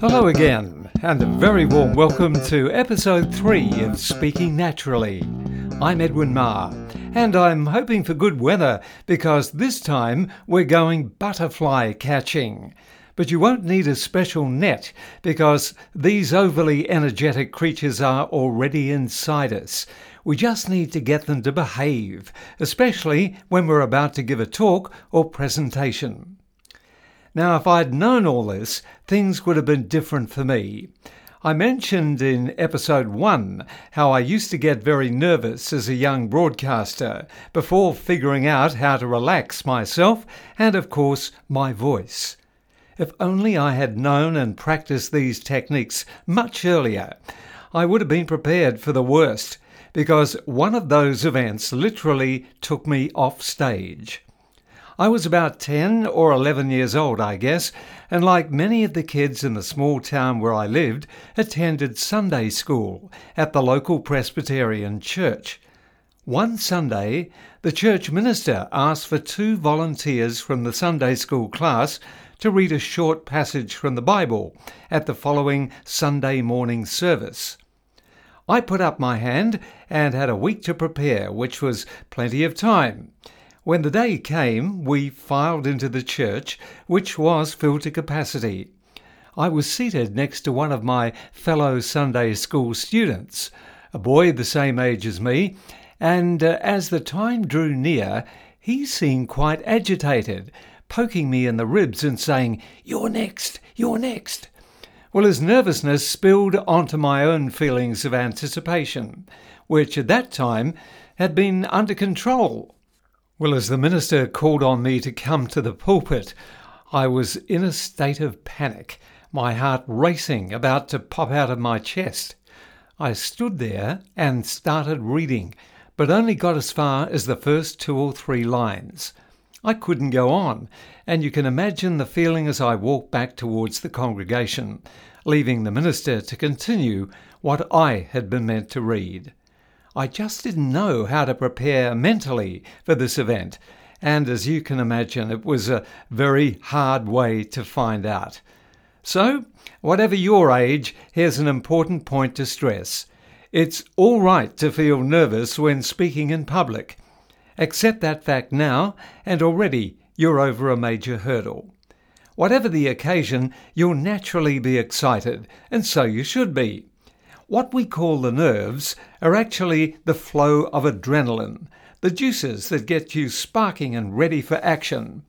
Hello again, and a very warm welcome to episode 3 of Speaking Naturally. I'm Edwin Marr, and I'm hoping for good weather because this time we're going butterfly catching. But you won't need a special net because these overly energetic creatures are already inside us. We just need to get them to behave, especially when we're about to give a talk or presentation. Now, if I'd known all this, things would have been different for me. I mentioned in episode 1 how I used to get very nervous as a young broadcaster before figuring out how to relax myself and, of course, my voice. If only I had known and practiced these techniques much earlier, I would have been prepared for the worst, because one of those events literally took me off stage. I was about 10 or 11 years old, I guess, and like many of the kids in the small town where I lived, attended Sunday school at the local Presbyterian church. One Sunday, the church minister asked for two volunteers from the Sunday school class to read a short passage from the Bible at the following Sunday morning service. I put up my hand and had a week to prepare, which was plenty of time. When the day came, we filed into the church, which was filled to capacity. I was seated next to one of my fellow Sunday school students, a boy the same age as me, and uh, as the time drew near, he seemed quite agitated, poking me in the ribs and saying, You're next, you're next. Well, his nervousness spilled onto my own feelings of anticipation, which at that time had been under control. Well, as the minister called on me to come to the pulpit, I was in a state of panic, my heart racing, about to pop out of my chest. I stood there and started reading, but only got as far as the first two or three lines. I couldn't go on, and you can imagine the feeling as I walked back towards the congregation, leaving the minister to continue what I had been meant to read. I just didn't know how to prepare mentally for this event, and as you can imagine, it was a very hard way to find out. So, whatever your age, here's an important point to stress. It's all right to feel nervous when speaking in public. Accept that fact now, and already you're over a major hurdle. Whatever the occasion, you'll naturally be excited, and so you should be. What we call the nerves are actually the flow of adrenaline, the juices that get you sparking and ready for action.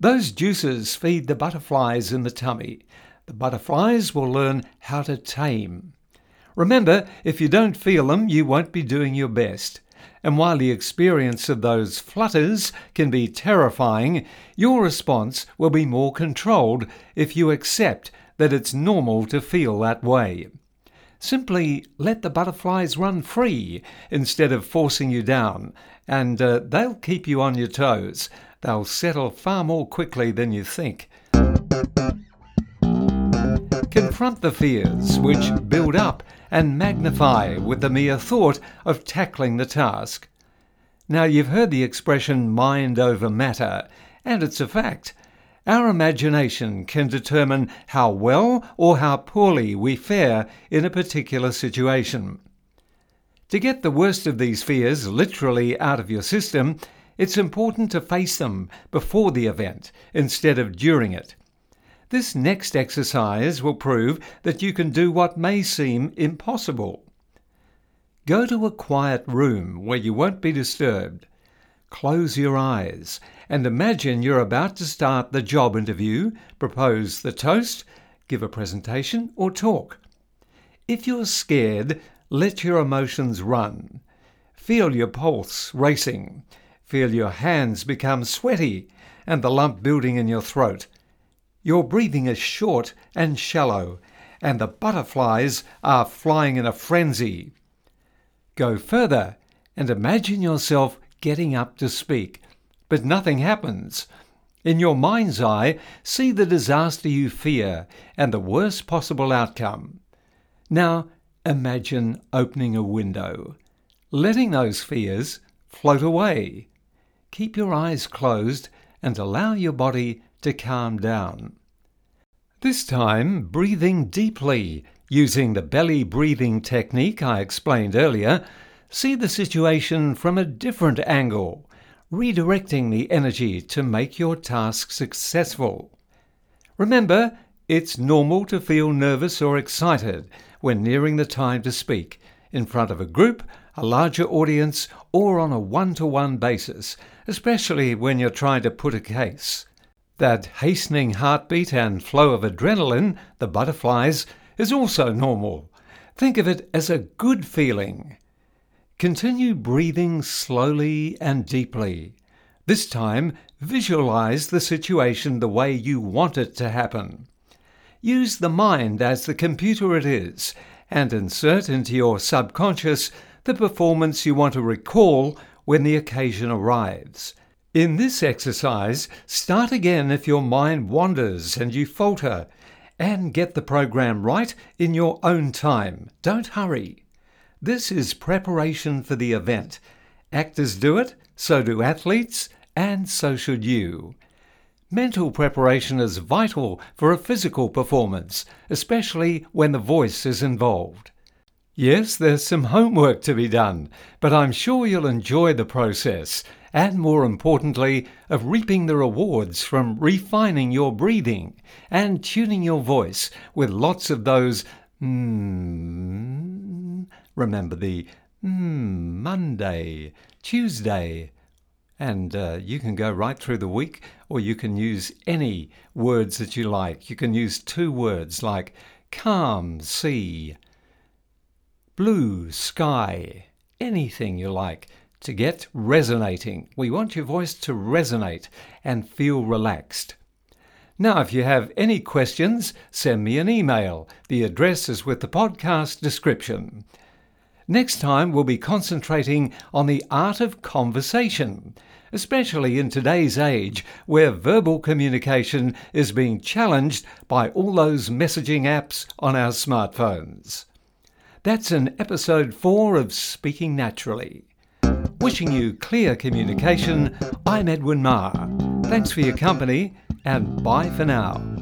Those juices feed the butterflies in the tummy. The butterflies will learn how to tame. Remember, if you don't feel them, you won't be doing your best. And while the experience of those flutters can be terrifying, your response will be more controlled if you accept that it's normal to feel that way. Simply let the butterflies run free instead of forcing you down, and uh, they'll keep you on your toes. They'll settle far more quickly than you think. Confront the fears which build up and magnify with the mere thought of tackling the task. Now, you've heard the expression mind over matter, and it's a fact. Our imagination can determine how well or how poorly we fare in a particular situation. To get the worst of these fears literally out of your system, it's important to face them before the event instead of during it. This next exercise will prove that you can do what may seem impossible. Go to a quiet room where you won't be disturbed. Close your eyes and imagine you're about to start the job interview, propose the toast, give a presentation, or talk. If you're scared, let your emotions run. Feel your pulse racing. Feel your hands become sweaty and the lump building in your throat. Your breathing is short and shallow, and the butterflies are flying in a frenzy. Go further and imagine yourself getting up to speak, but nothing happens. In your mind's eye, see the disaster you fear and the worst possible outcome. Now imagine opening a window, letting those fears float away. Keep your eyes closed and allow your body to calm down. This time, breathing deeply. Using the belly breathing technique I explained earlier, see the situation from a different angle, redirecting the energy to make your task successful. Remember, it's normal to feel nervous or excited when nearing the time to speak in front of a group, a larger audience, or on a one to one basis, especially when you're trying to put a case. That hastening heartbeat and flow of adrenaline, the butterflies, is also normal. Think of it as a good feeling. Continue breathing slowly and deeply. This time, visualize the situation the way you want it to happen. Use the mind as the computer it is and insert into your subconscious the performance you want to recall when the occasion arrives. In this exercise, start again if your mind wanders and you falter, and get the program right in your own time. Don't hurry. This is preparation for the event. Actors do it, so do athletes, and so should you. Mental preparation is vital for a physical performance, especially when the voice is involved. Yes, there's some homework to be done, but I'm sure you'll enjoy the process and more importantly, of reaping the rewards from refining your breathing and tuning your voice with lots of those mm, remember the mm, Monday, Tuesday, and uh, you can go right through the week, or you can use any words that you like. You can use two words like calm sea, blue sky, anything you like to get resonating. We want your voice to resonate and feel relaxed. Now, if you have any questions, send me an email. The address is with the podcast description. Next time, we'll be concentrating on the art of conversation, especially in today's age where verbal communication is being challenged by all those messaging apps on our smartphones. That's in episode 4 of Speaking Naturally. Wishing you clear communication, I'm Edwin Marr. Thanks for your company, and bye for now.